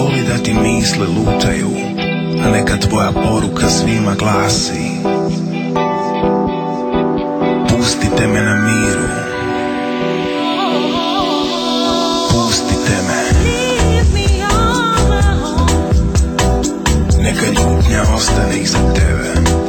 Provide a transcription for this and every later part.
boli da ti misle lutaju A neka tvoja poruka svima glasi Pustite me na miru. Pustite me. Neka ljutnja ostane iza tebe.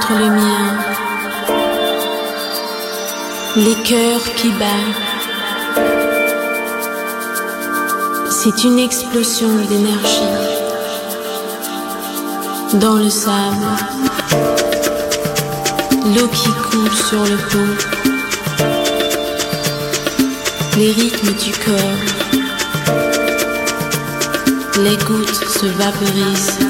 Corps contre le mien, les cœurs qui battent. C'est une explosion d'énergie dans le sable, l'eau qui coule sur le pot, les rythmes du corps, les gouttes se vaporisent.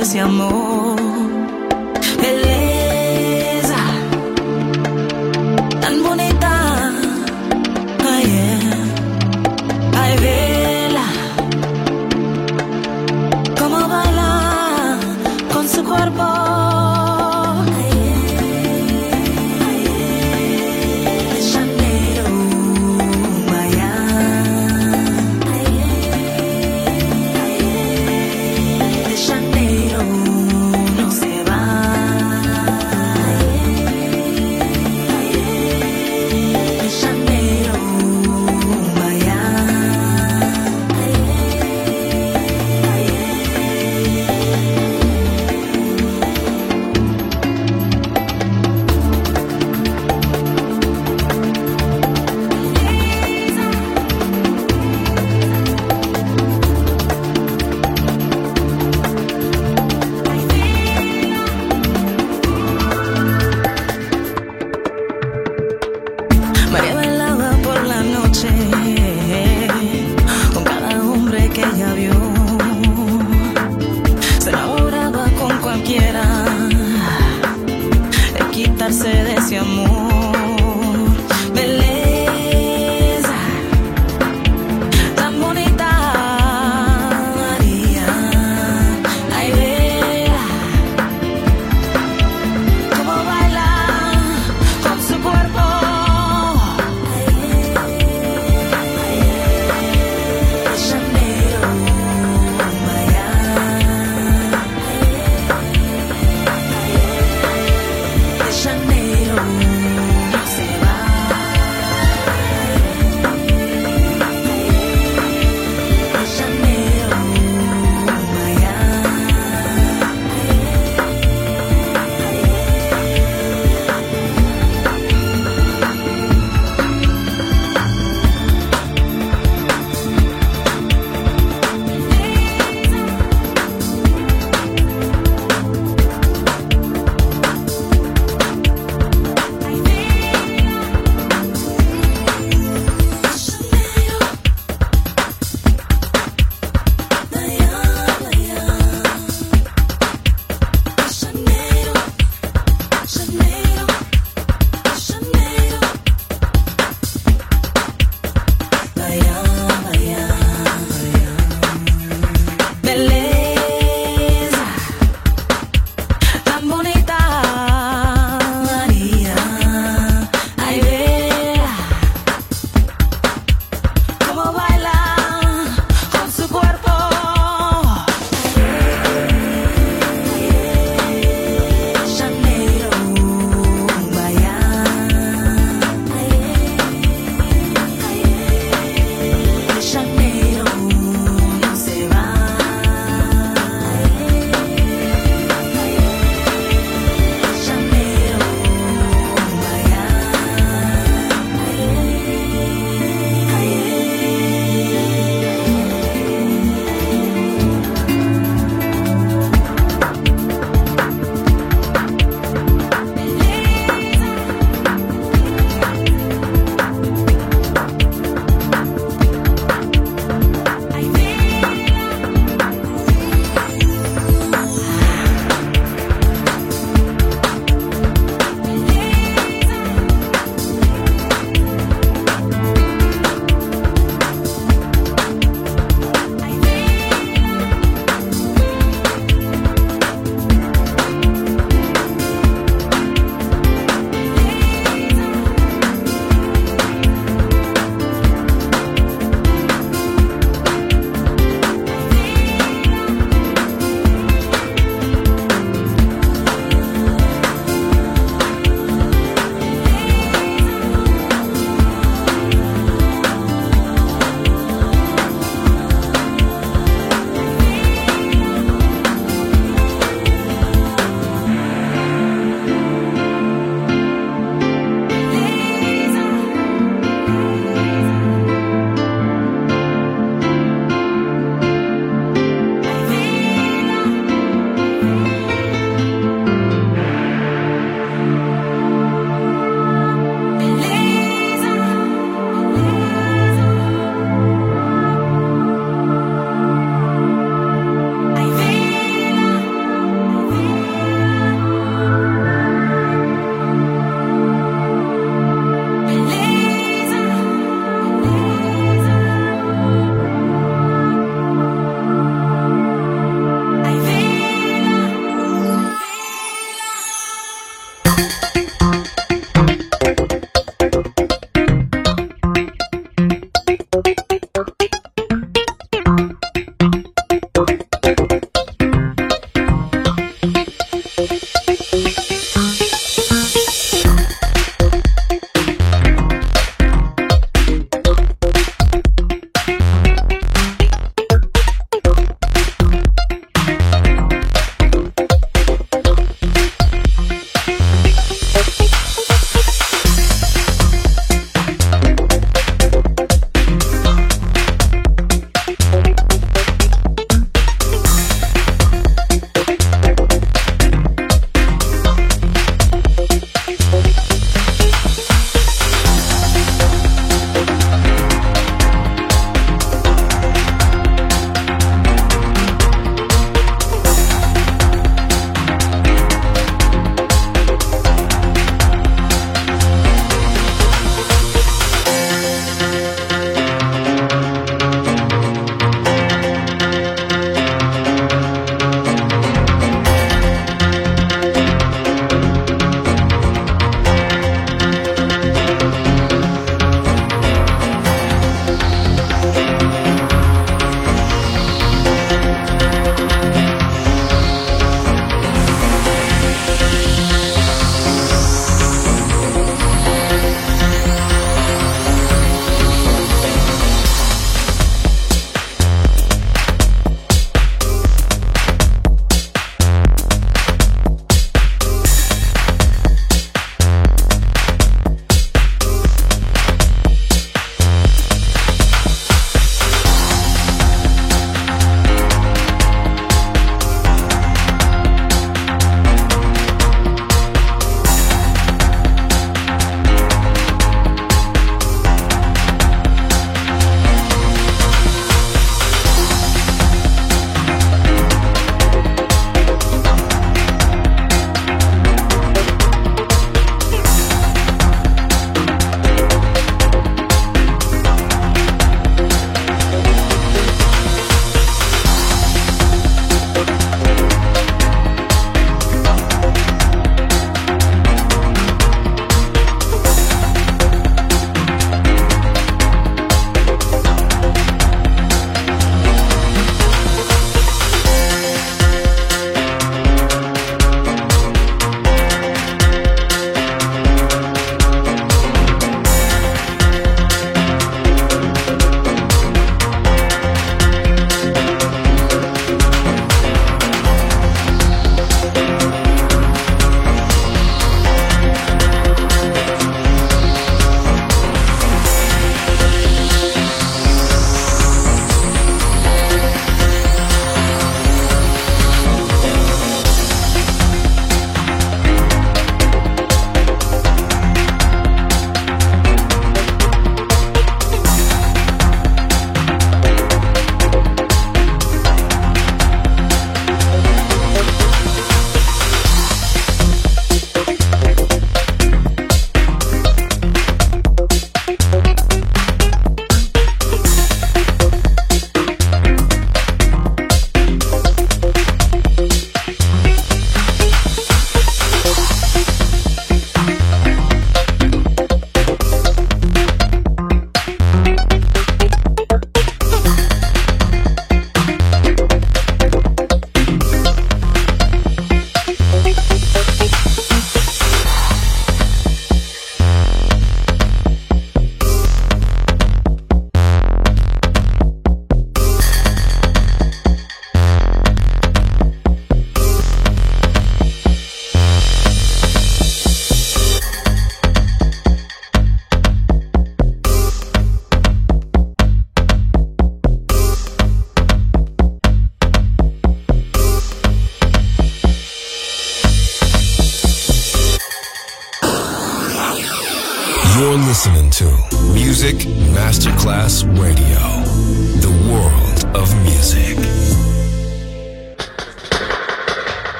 esse amor.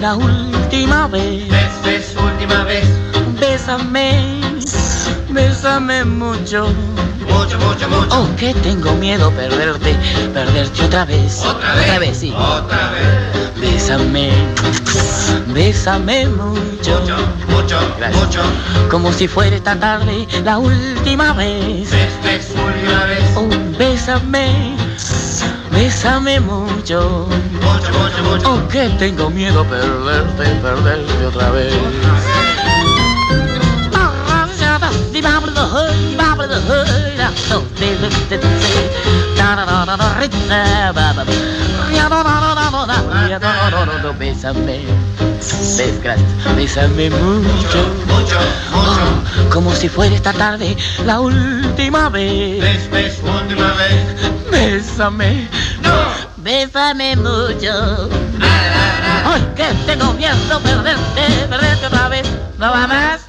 La última vez. Ves, ves, última vez. Bésame, bésame mucho. Mucho, mucho, mucho. Oh, que tengo miedo perderte, perderte otra vez. Otra vez. Otra vez, sí. Otra vez. Bésame, bésame mucho. Mucho, mucho, Gracias. mucho. Como si fuera esta tarde la última vez. Ves, ves, última vez. Oh, bésame, bésame mucho. Mucho, mucho, mucho. Oh, que tengo miedo perderte, perderte otra vez. Bésame. Bésame mucho, Mucho, mucho. como si fuera esta tarde la última vez. Última vez. Bésame, No. bésame mucho. Ay, que tengo miedo perderte, perderte otra vez. ¿No va más?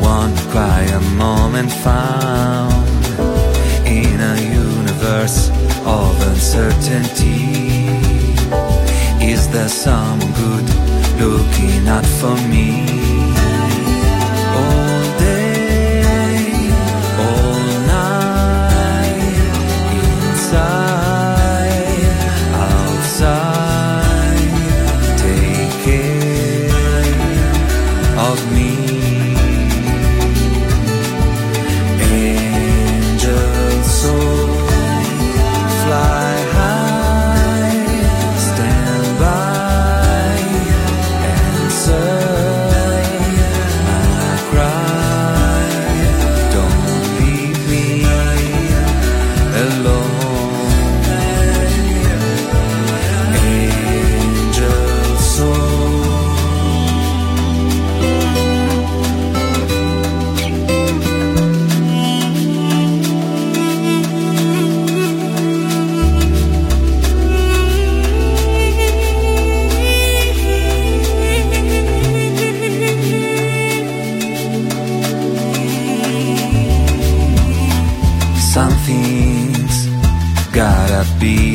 One quiet moment found in a universe of uncertainty. Is there someone good looking out for me?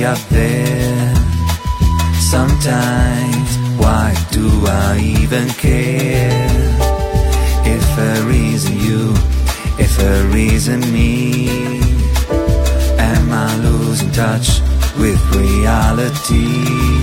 up there. Sometimes, why do I even care? If a reason you, if a reason me, am I losing touch with reality?